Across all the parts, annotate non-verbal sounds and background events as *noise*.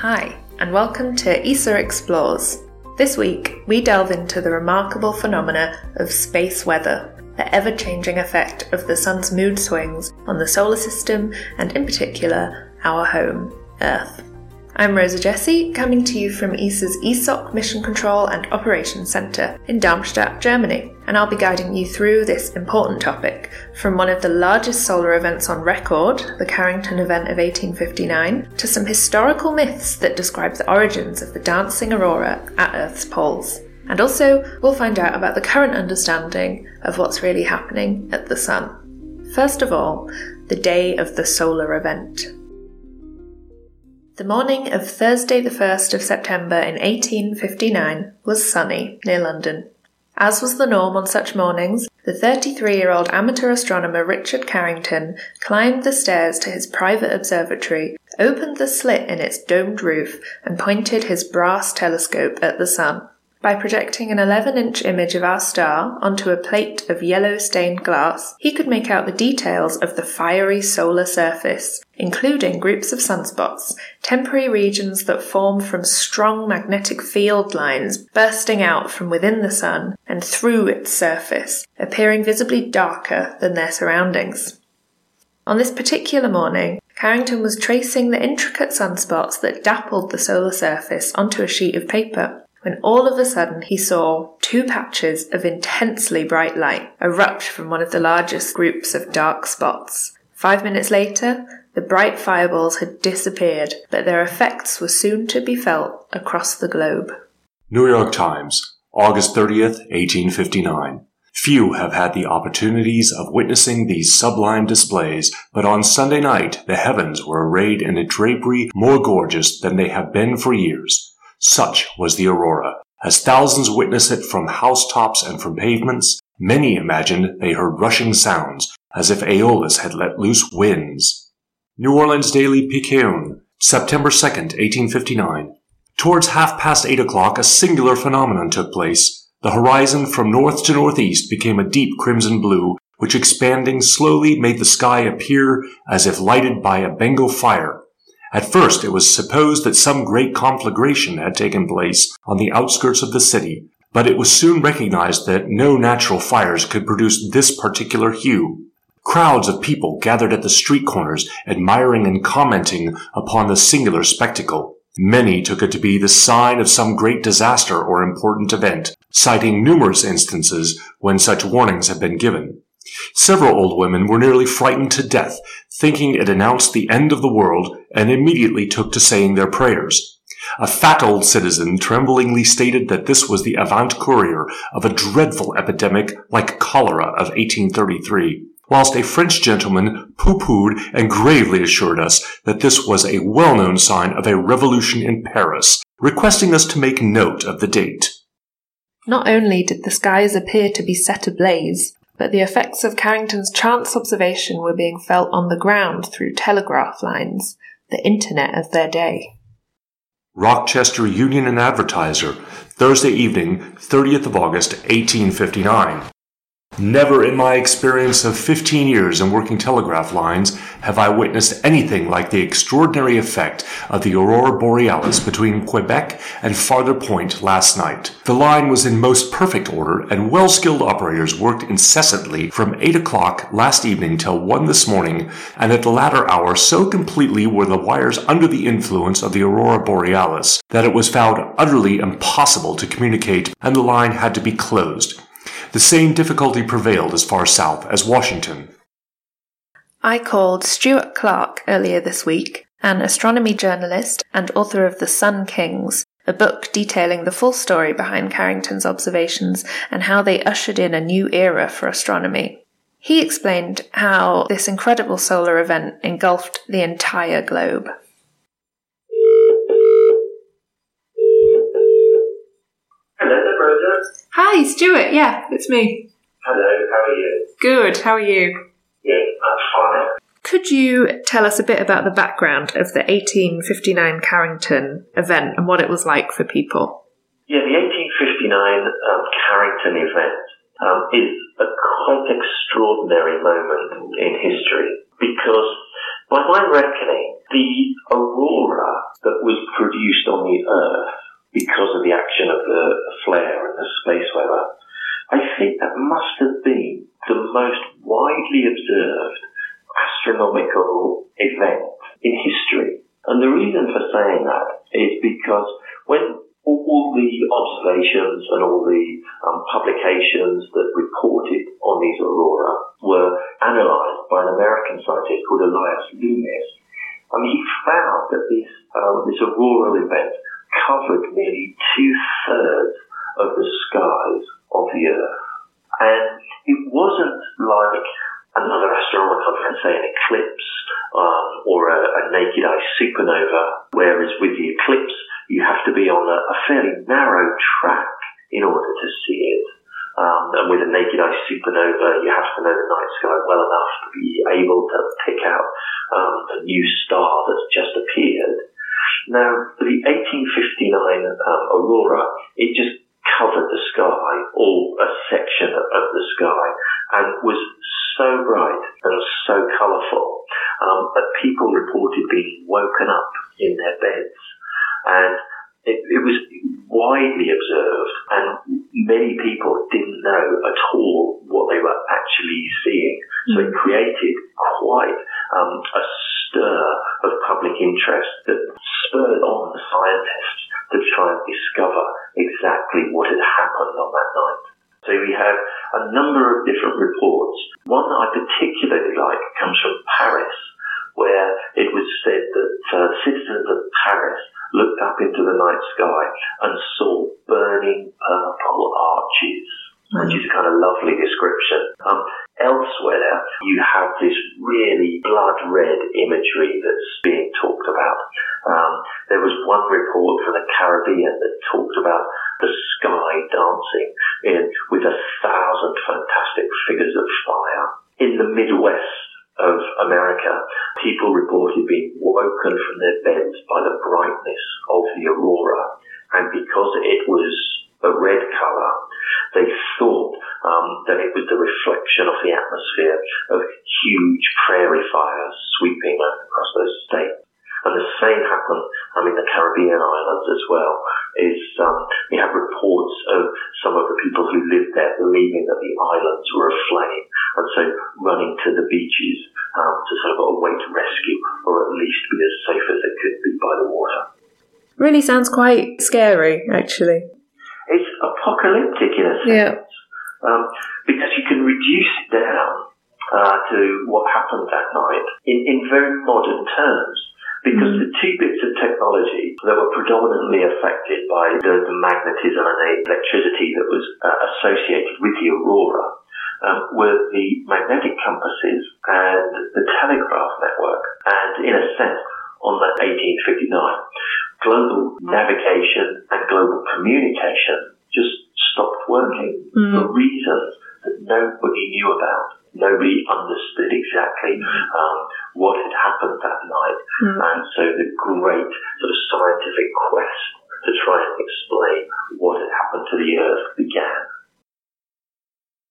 Hi, and welcome to ESA Explores. This week, we delve into the remarkable phenomena of space weather, the ever changing effect of the sun's mood swings on the solar system and, in particular, our home, Earth. I'm Rosa Jesse, coming to you from ESA's ESOC Mission Control and Operations Centre in Darmstadt, Germany, and I'll be guiding you through this important topic from one of the largest solar events on record, the Carrington event of 1859, to some historical myths that describe the origins of the dancing aurora at Earth's poles. And also, we'll find out about the current understanding of what's really happening at the Sun. First of all, the day of the solar event. The morning of Thursday, the 1st of September in 1859, was sunny near London. As was the norm on such mornings, the 33 year old amateur astronomer Richard Carrington climbed the stairs to his private observatory, opened the slit in its domed roof, and pointed his brass telescope at the sun. By projecting an 11 inch image of our star onto a plate of yellow stained glass, he could make out the details of the fiery solar surface, including groups of sunspots, temporary regions that form from strong magnetic field lines bursting out from within the sun and through its surface, appearing visibly darker than their surroundings. On this particular morning, Carrington was tracing the intricate sunspots that dappled the solar surface onto a sheet of paper when all of a sudden he saw two patches of intensely bright light erupt from one of the largest groups of dark spots. Five minutes later, the bright fireballs had disappeared, but their effects were soon to be felt across the globe. New York Times, August 30th, 1859. Few have had the opportunities of witnessing these sublime displays, but on Sunday night the heavens were arrayed in a drapery more gorgeous than they have been for years. Such was the aurora. As thousands witnessed it from housetops and from pavements, many imagined they heard rushing sounds, as if Aeolus had let loose winds. New Orleans Daily Picayune, September 2nd, 1859. Towards half past eight o'clock, a singular phenomenon took place. The horizon from north to northeast became a deep crimson blue, which expanding slowly made the sky appear as if lighted by a Bengal fire. At first, it was supposed that some great conflagration had taken place on the outskirts of the city, but it was soon recognized that no natural fires could produce this particular hue. Crowds of people gathered at the street corners, admiring and commenting upon the singular spectacle. Many took it to be the sign of some great disaster or important event, citing numerous instances when such warnings had been given. Several old women were nearly frightened to death, thinking it announced the end of the world, and immediately took to saying their prayers. A fat old citizen tremblingly stated that this was the avant courier of a dreadful epidemic like cholera of 1833, whilst a French gentleman pooh-poohed and gravely assured us that this was a well-known sign of a revolution in Paris, requesting us to make note of the date. Not only did the skies appear to be set ablaze, but the effects of Carrington's chance observation were being felt on the ground through telegraph lines, the internet of their day. Rochester Union and Advertiser, Thursday evening, 30th of August, 1859. Never in my experience of 15 years in working telegraph lines have I witnessed anything like the extraordinary effect of the aurora borealis between Quebec and Father Point last night. The line was in most perfect order and well-skilled operators worked incessantly from 8 o'clock last evening till 1 this morning and at the latter hour so completely were the wires under the influence of the aurora borealis that it was found utterly impossible to communicate and the line had to be closed. The same difficulty prevailed as far south as Washington. I called Stuart Clark earlier this week, an astronomy journalist and author of The Sun Kings, a book detailing the full story behind Carrington's observations and how they ushered in a new era for astronomy. He explained how this incredible solar event engulfed the entire globe. Hi, Stuart. Yeah, it's me. Hello, how are you? Good. How are you? Yeah, I'm fine. Could you tell us a bit about the background of the 1859 Carrington event and what it was like for people? Yeah, the 1859 um, Carrington event um, is a quite extraordinary moment in history because by my reckoning, the aurora that was produced on the Earth because of the action of the flare and the space weather, I think that must have been the most widely observed astronomical event in history. And the reason for saying that is because when all the observations and all the um, publications that reported on these aurora were analysed by an American scientist called Elias Loomis. I mean, he found that this um, this auroral event covered nearly two thirds of the skies of the Earth, and it wasn't like another astronomical event, say an eclipse um, or a, a naked eye supernova, whereas with the eclipse you have to be on a, a fairly narrow track in order to see it. Um, and with a naked eye supernova, you have to know the night sky well enough to be able to pick out um, a new star that's just appeared. Now, the 1859 um, aurora, it just covered the sky, or a section of the sky, and was so bright and so colourful um, that people reported being woken up in their beds and it, it, was widely observed, and many people didn't know at all what they were actually seeing. So it created quite um, a stir of public interest that spurred on the scientists to try and discover exactly what had happened on that night. So we have a number of different reports. One that I particularly like comes from Paris, where it was said that uh, citizens of Paris looked up into the night sky and saw burning purple arches, which is a kind of lovely description. Um, elsewhere, you have this really blood red imagery that's being talked about. Um, there was one report from the Caribbean that talked about the sky dancing in with a thousand fantastic figures of fire. In the Midwest, of America, people reported being woken from their beds by the brightness of the aurora. And because it was a red colour, they thought that it was the reflection of the atmosphere of huge prairie fires sweeping across those states. And the same happened I mean, the Caribbean islands as well. Is um, we have reports of some of the people who lived there believing that the islands were aflame, and so running to the beaches um, to sort of await rescue, or at least be as safe as they could be by the water. Really sounds quite scary, actually. It's apocalyptic in a sense, yeah. Um, because you can reduce it down uh, to what happened that night in, in very modern terms because the two bits of technology that were predominantly affected by the, the magnetism and the electricity that was uh, associated with the aurora um, were the magnetic compasses and the telegraph network. And in a sense, the great sort of scientific quest to try and explain what had happened to the Earth began.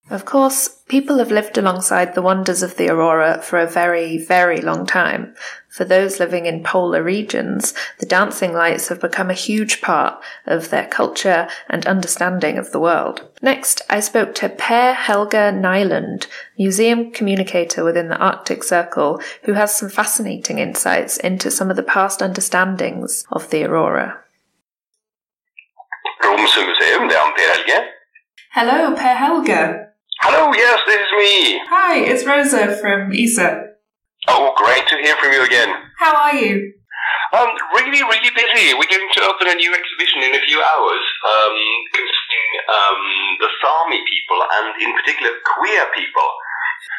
Of course, people have lived alongside the wonders of the aurora for a very, very long time. For those living in polar regions, the dancing lights have become a huge part of their culture and understanding of the world. Next, I spoke to Per Helge Nyland, museum communicator within the Arctic Circle, who has some fascinating insights into some of the past understandings of the aurora. Tromsø Museum, det er är Per Helge. Hello, Per Helge. Hello, yes, this is me. Hi, it's Rosa from ESA. Oh, great to hear from you again. How are you? Um, really, really busy. We're going to open a new exhibition in a few hours, um, concerning um, the Sami people and, in particular, queer people,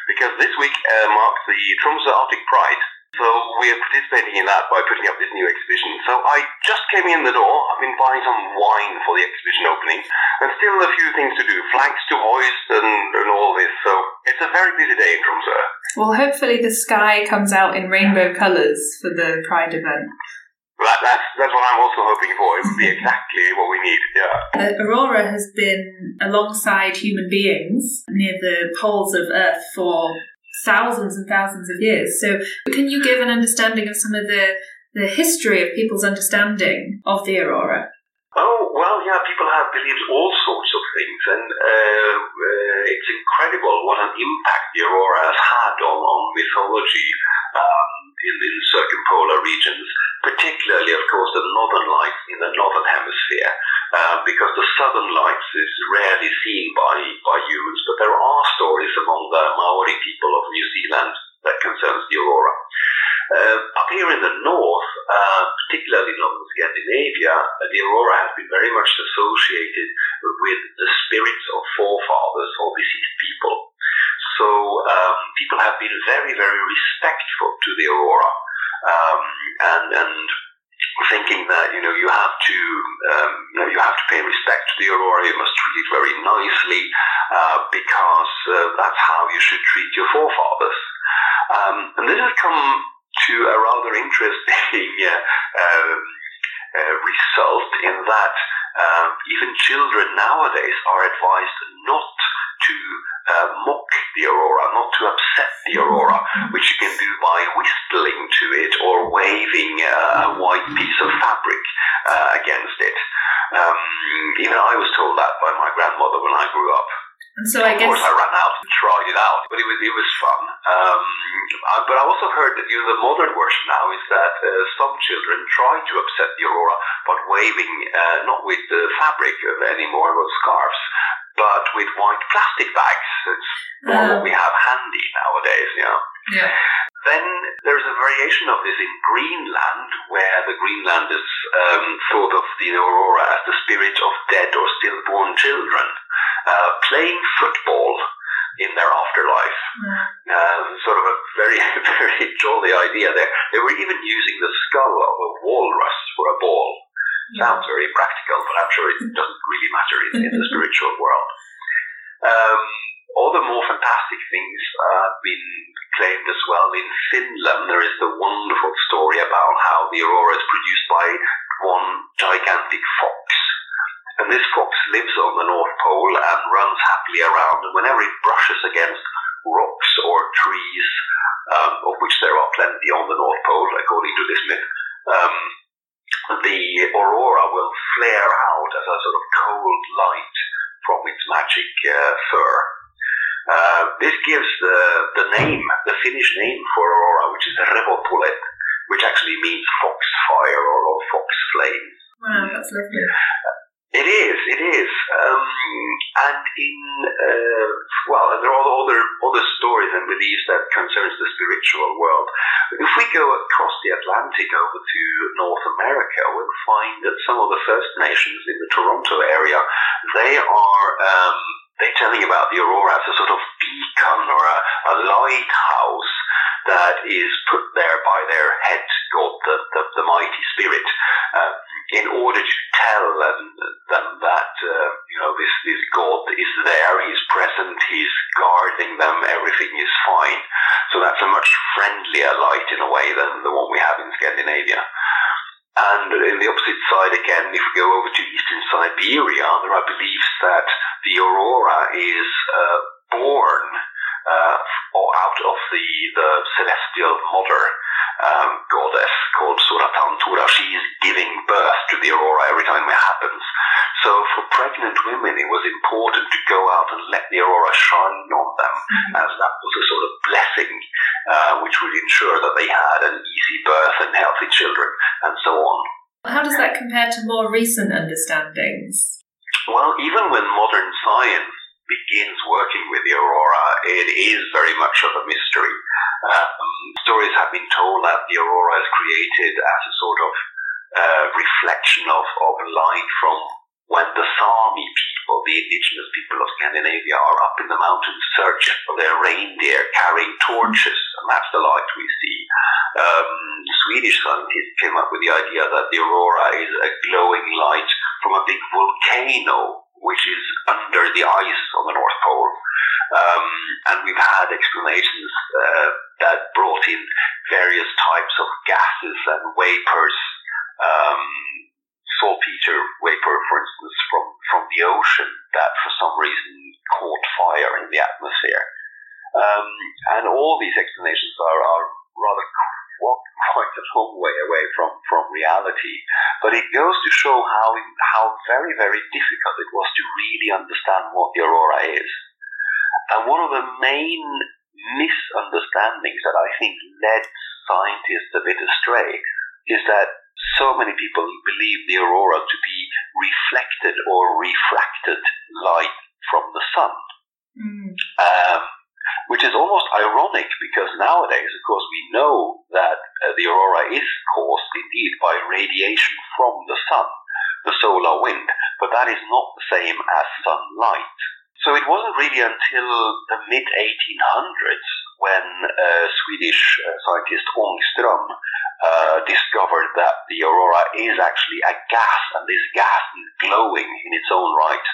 because this week uh, marks the Tromsø Arctic Pride. So we're participating in that by putting up this new exhibition. So I just came in the door. I've been buying some wine for the exhibition opening, and still a few things to do, flags to hoist, and, and all this. So it's a very busy day in Tromsø. Well, hopefully the sky comes out in rainbow colours for the Pride event. That, that's, that's what I'm also hoping for. It would be exactly what we need, yeah. The aurora has been alongside human beings near the poles of Earth for thousands and thousands of years. So, can you give an understanding of some of the the history of people's understanding of the aurora? Oh, well, yeah, people have believed all sorts of things, and uh, uh, it's incredible what an impact the aurora has had on, on mythology um, in, in circumpolar regions, particularly, of course, the northern lights in the northern hemisphere, uh, because the southern lights is rarely seen by, by humans, but there are stories among the Maori people of New Zealand that concerns the aurora. Uh, up here in the north, uh, particularly in northern Scandinavia, uh, the aurora has been very much associated with the spirits of forefathers or deceased people. So um, people have been very, very respectful to the aurora, um, and and thinking that you know you have to um, you know you have to pay respect to the aurora. You must treat it very nicely uh, because uh, that's how you should treat your forefathers. Um, and this has come to a rather interesting *laughs* uh, um, uh, result in that uh, even children nowadays are advised not to uh, mock the aurora, not to upset the aurora, which you can do by whistling to it or waving uh, a white piece of fabric uh, against it. Um, even I was told that by my grandmother when I grew up. And so I of guess. course, I ran out and tried it out, but it was it was fun. Um, uh, but I also heard that you know the modern version now is that uh, some children try to upset the aurora, but waving uh, not with the fabric anymore, with scarves, but with white plastic bags. It's more Oh. what we have handy nowadays. You know. Yeah. Then there's a variation of this in Greenland, where the Greenlanders um, thought of the aurora as the spirit of dead or stillborn children uh, playing football in their afterlife. Uh, sort of a very, *laughs* very jolly idea there. They were even using the skull of a walrus for a ball. Sounds very practical, but I'm sure it doesn't really matter in, in the spiritual world. Um, all the more fantastic things have been claimed as well. In Finland, there is the wonderful story about how the aurora is produced by one gigantic fox. And this fox lives on the North Pole and runs happily around. And whenever it brushes against rocks or trees, um, of which there are plenty on the North Pole, according to this myth, um, the aurora will flare out as a sort of cold light from its magic uh, fur. Uh, this gives the, the name, the Finnish name for aurora, which is revontulet, which actually means foxfire or, or fox flame. Wow, that's lovely. It is, it is. Um, and in, uh, well, and there are other, other stories and beliefs that concerns the spiritual world. If we go across the Atlantic over to North America, we'll find that some of the First Nations in the Toronto area, they are, um, they're telling about the aurora as a sort of beacon or a, a lighthouse that is put there by their head god, the, the, the mighty spirit, uh, in order to tell them, them that uh, you know this this god is there, he's present, he's guarding them, everything is fine. So that's a much friendlier light in a way than the one we have in Scandinavia. And in the opposite side again, if we go over to eastern Siberia, there are beliefs that the aurora is uh, born uh, or out of the, the celestial mother um, goddess called Suratantura. She is giving birth to the aurora every time it happens. So for pregnant women, it was important to go out and let the aurora shine on them, as that was a sort of blessing uh, which would ensure that they had an easy birth and healthy children, and so on. How does that compare to more recent understandings? Well, even when modern science begins working with the aurora, it is very much of a mystery. Um, stories have been told that the aurora is created as a sort of uh, reflection of, of light from when the Sami people, the indigenous people of Scandinavia, are up in the mountains searching for their reindeer, carrying torches, and that's the light we see. Um, Swedish scientists came up with the idea that the aurora is a glowing light from a big volcano which is under the ice on the North Pole. Um, and we've had explanations uh, that brought in various types of gases and vapors, um, saltpeter vapor, for instance, from, from the ocean that for some reason caught fire in the atmosphere. Um, and all these explanations are, are rather quite a long way away from, from reality. But it goes to show how, how very, very difficult it was to really understand what the aurora is. And one of the main misunderstandings that I think led scientists a bit astray is that so many people believe the aurora to be reflected or refracted light from the sun. Mm. Um, which is almost ironic because nowadays, of course, we know that uh, the aurora is caused indeed by radiation from the sun, the solar wind, but that is not the same as sunlight. So it wasn't really until the mid 1800s when uh, Swedish uh, scientist Ångström uh, discovered that the aurora is actually a gas, and this gas is glowing in its own right.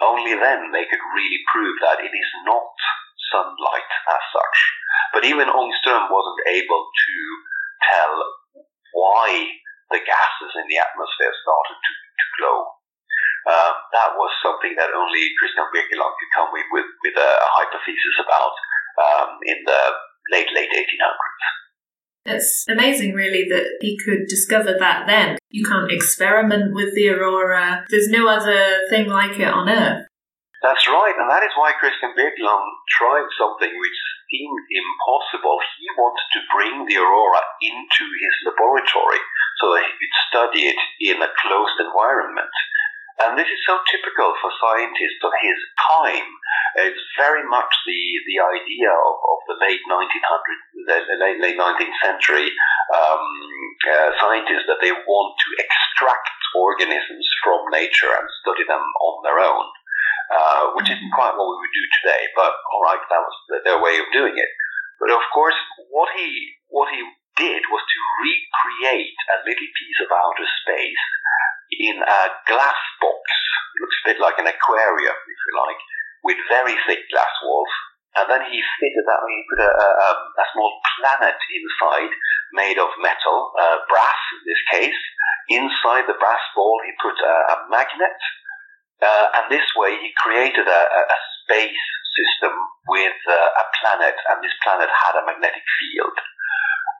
Only then they could really prove that it is not sunlight as such. But even Ångström wasn't able to tell why the gases in the atmosphere started to, to glow. Um, that was something that only Christian Birkeland could come with, with, with a hypothesis about um, in the late, late 1800s. It's amazing, really, that he could discover that then. You can't experiment with the aurora. There's no other thing like it on Earth. That's right, and that is why Christian Birkeland tried something which seemed impossible. He wanted to bring the aurora into his laboratory so that he could study it in a closed environment. And this is so typical for scientists of his time. It's very much the, the idea of, of the late 1900s, the late, late 19th century um, uh, scientists that they want to extract organisms from nature and study them on their own uh, which isn't quite what we would do today. But all right, that was their way of doing it. But of course, what he what he did was to recreate a little piece of outer space in a glass box. Looks a bit like an aquarium, if you like, with very thick glass walls. And then he fitted that. He put a, a, a small planet inside, made of metal, uh, brass in this case. Inside the brass ball, he put a, a magnet uh, and this way he created a, a space system with uh, a planet, and this planet had a magnetic field.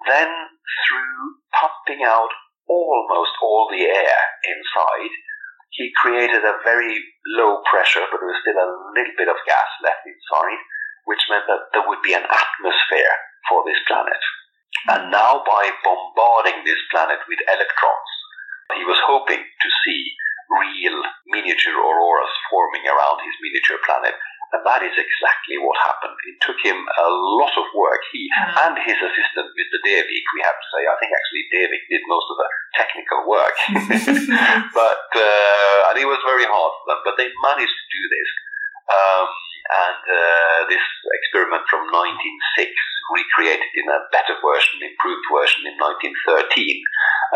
Then, through pumping out almost all the air inside, he created a very low pressure, but there was still a little bit of gas left inside, which meant that there would be an atmosphere for this planet. And now, by bombarding this planet with electrons, he was hoping to see real miniature auroras forming around his miniature planet. And that is exactly what happened. It took him a lot of work. He mm. and his assistant, Mr. Devik, we have to say, I think actually Devik did most of the technical work. *laughs* *laughs* but, uh, and it was very hard for them, but they managed to do this. Um, and uh, this experiment from 1906 recreated in a better version, improved version in 1913,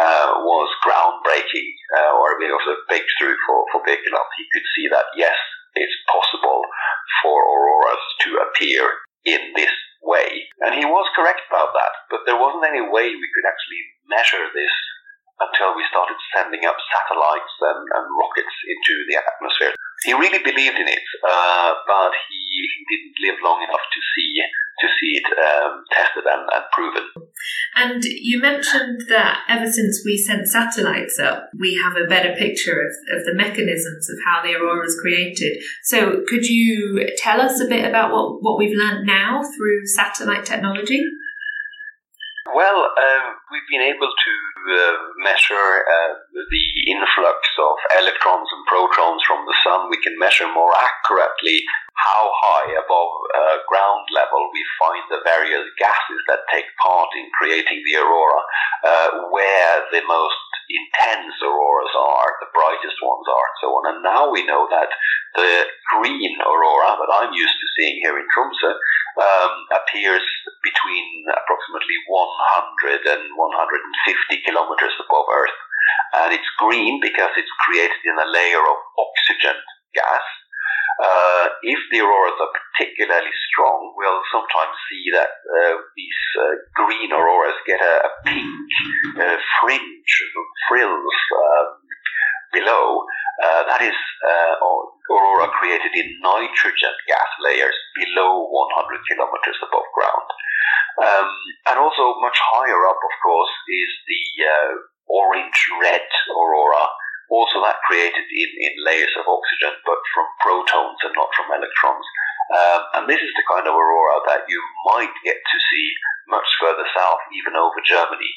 uh, was groundbreaking, uh, or a bit of a breakthrough for, for Birkeland. He could see that, yes, it's possible for to appear in this way. And he was correct about that, but there wasn't any way we could actually measure this until we started sending up satellites and, and rockets into the atmosphere. He really believed in it, uh, but he, he didn't live long enough to see to see it um, tested and, and, proven. And you mentioned that ever since we sent satellites up, we have a better picture of, of the mechanisms of how the aurora is created. So, could you tell us a bit about what, what we've learned now through satellite technology? Well, uh, we've been able to uh, measure uh, the influx of electrons and protons from the sun. We can measure more accurately how high above uh, ground level we find the various gases that take part in creating the aurora, uh, where the most intense auroras are, the brightest ones are, and so on. And now we know that the green aurora that I'm used to seeing here in Tromsø um, appears between approximately 100 and 150 kilometers above Earth. And it's green because it's created in a layer of oxygen gas. Uh, if the auroras are particularly strong, we'll sometimes see that uh, these uh, green auroras get a, a pink fringe, frills, um, below, uh, that is uh, aurora created in nitrogen gas layers below 100 kilometers above ground. Um, and also much higher up, of course, is the uh, orange-red aurora, also that created in, in layers of oxygen, but from protons and not from electrons. Um, and this is the kind of aurora that you might get to see much further south, even over Germany,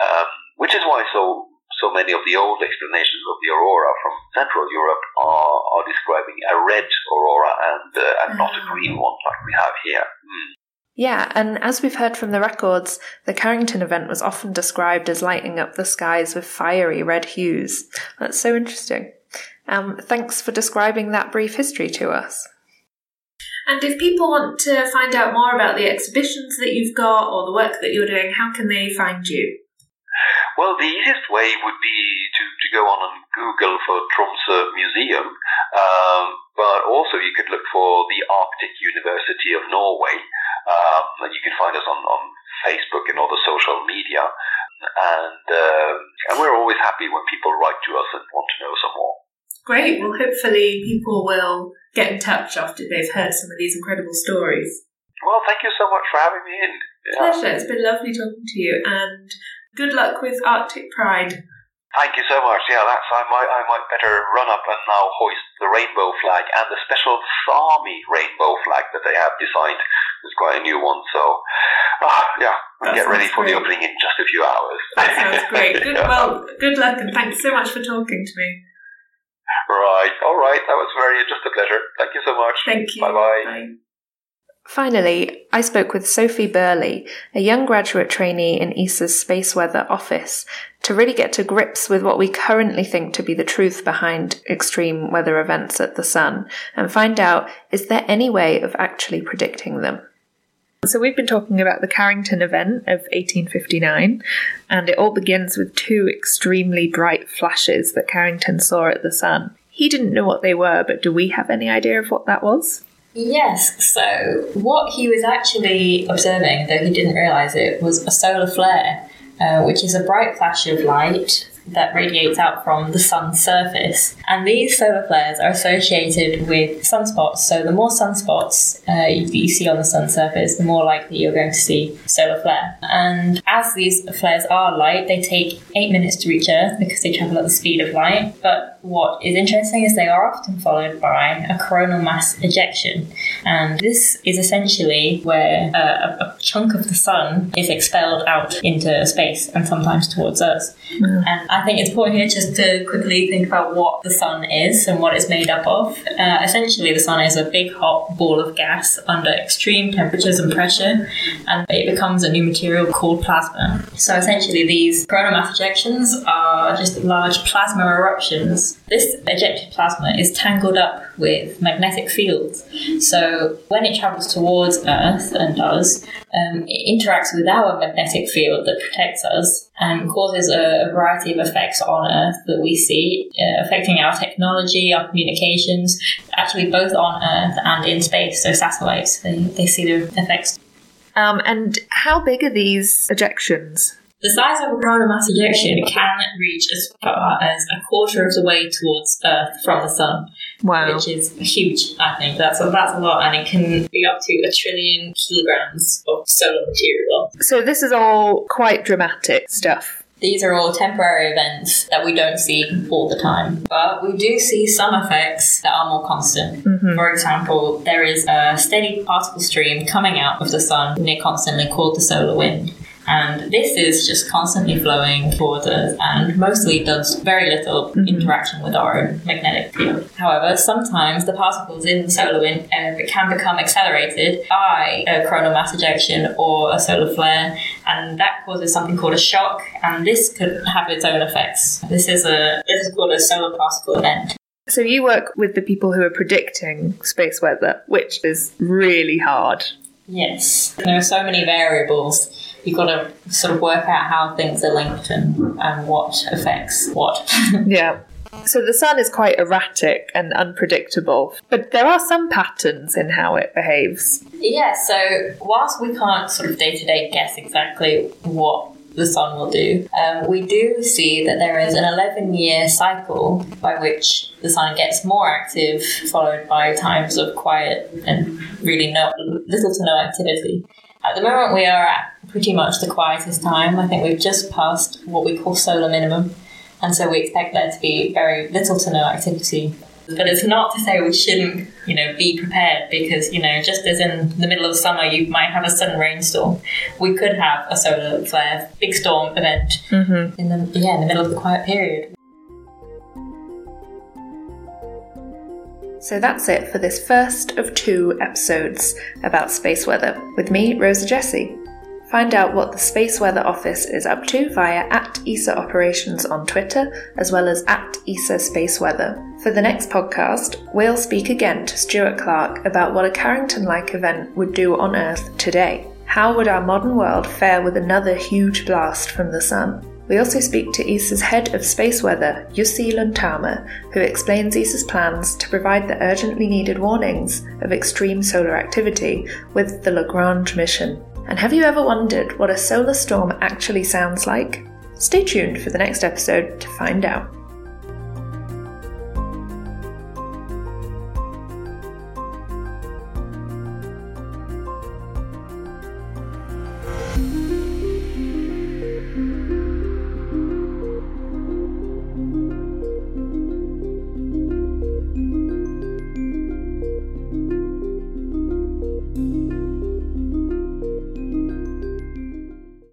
um, which is why so so many of the old explanations of the aurora from Central Europe are, are describing a red aurora and, uh, and not a ah. green one like we have here. Mm. Yeah, and as we've heard from the records, the Carrington event was often described as lighting up the skies with fiery red hues. That's so interesting. Um, thanks for describing that brief history to us. And if people want to find out more about the exhibitions that you've got or the work that you're doing, how can they find you? Well, the easiest way would be to, to go on and Google for Tromsø Museum, um, but also you could look for the Arctic University of Norway, um, and you can find us on, on Facebook and other social media. And, uh, and we're always happy when people write to us and want to know some more. Great. Well, hopefully people will get in touch after they've heard some of these incredible stories. Well, thank you so much for having me in. Yeah. Pleasure. It's been lovely talking to you, and Good luck with Arctic Pride. Thank you so much. Yeah, that's I might I might better run up and now hoist the rainbow flag and the special Sami rainbow flag that they have designed. It's quite a new one, so uh, yeah, that get ready for great. the opening in just a few hours. That sounds great. *laughs* Good, yeah. Well, good luck and thanks so much for talking to me. Right, all right. That was very just a pleasure. Thank you so much. Thank you. Bye-bye. Bye. Finally, I spoke with Sophie Burley, a young graduate trainee in ESA's Space Weather office, to really get to grips with what we currently think to be the truth behind extreme weather events at the Sun and find out is there any way of actually predicting them? So, we've been talking about the Carrington event of 1859, and it all begins with two extremely bright flashes that Carrington saw at the Sun. He didn't know what they were, but do we have any idea of what that was? Yes, so what he was actually observing, though he didn't realise it, was a solar flare, uh, which is a bright flash of light that radiates out from the sun's surface. And these solar flares are associated with sunspots. So the more sunspots uh, you, you see on the sun's surface, the more likely you're going to see solar flare. And as these flares are light, they take eight minutes to reach Earth because they travel at the speed of light. But what is interesting is they are often followed by a coronal mass ejection. And this is essentially where uh, a, a, chunk of the sun is expelled out into space and sometimes towards us. Mm. And I think it's important here just to quickly think about what the sun is and what it's made up of. Uh, essentially, the sun is a big hot ball of gas under extreme temperatures and pressure, and it becomes a new material called plasma. So essentially, these coronal mass ejections are just large plasma eruptions. This ejected plasma is tangled up with magnetic fields. So when it travels towards Earth and does, um, it interacts with our magnetic field that protects us and causes a, a variety of effects on Earth that we see, uh, affecting our technology, our communications, actually both on Earth and in space. So satellites, they, they see the effects. Um, and how big are these ejections? The size of a coronal mass ejection can reach as far as a quarter of the way towards Earth from the Sun. Wow. Which is huge, I think. That's a, that's a lot, and it can be up to a trillion kilograms of solar material. So, this is all quite dramatic stuff. These are all temporary events that we don't see all the time, but we do see some effects that are more constant. Mm-hmm. For example, there is a steady particle stream coming out of the sun near constantly called the solar wind. And this is just constantly flowing towards us and mostly does very little mm-hmm. interaction with our own magnetic field. However, sometimes the particles in the solar wind uh, can become accelerated by a coronal mass ejection or a solar flare, and that causes something called a shock, and this could have its own effects. This is a this is called a solar particle event. So you work with the people who are predicting space weather, which is really hard. Yes, there are so many variables you've got to sort of work out how things are linked and, and what affects what. *laughs* yeah. So the sun is quite erratic and unpredictable, but there are some patterns in how it behaves. Yeah, so whilst we can't sort of day to day guess exactly what the sun will do. Um, we do see that there is an 11 year cycle by which the sun gets more active, followed by times of quiet and really no, little to no activity. At the moment, we are at pretty much the quietest time. I think we've just passed what we call solar minimum, and so we expect there to be very little to no activity but it's not to say we shouldn't, you know, be prepared because, you know, just as in the middle of summer you might have a sudden rainstorm, we could have a solar flare, big storm event mm-hmm. in the yeah in the middle of the quiet period. So that's it for this first of two episodes about space weather with me, Rosa Jesse. Find out what the Space Weather Office is up to via at ESA Operations on Twitter, as well as at ESA Space Weather. For the next podcast, we'll speak again to Stuart Clark about what a Carrington like event would do on Earth today. How would our modern world fare with another huge blast from the Sun? We also speak to ESA's head of space weather, Jussi Luntama, who explains ESA's plans to provide the urgently needed warnings of extreme solar activity with the Lagrange mission. And have you ever wondered what a solar storm actually sounds like? Stay tuned for the next episode to find out.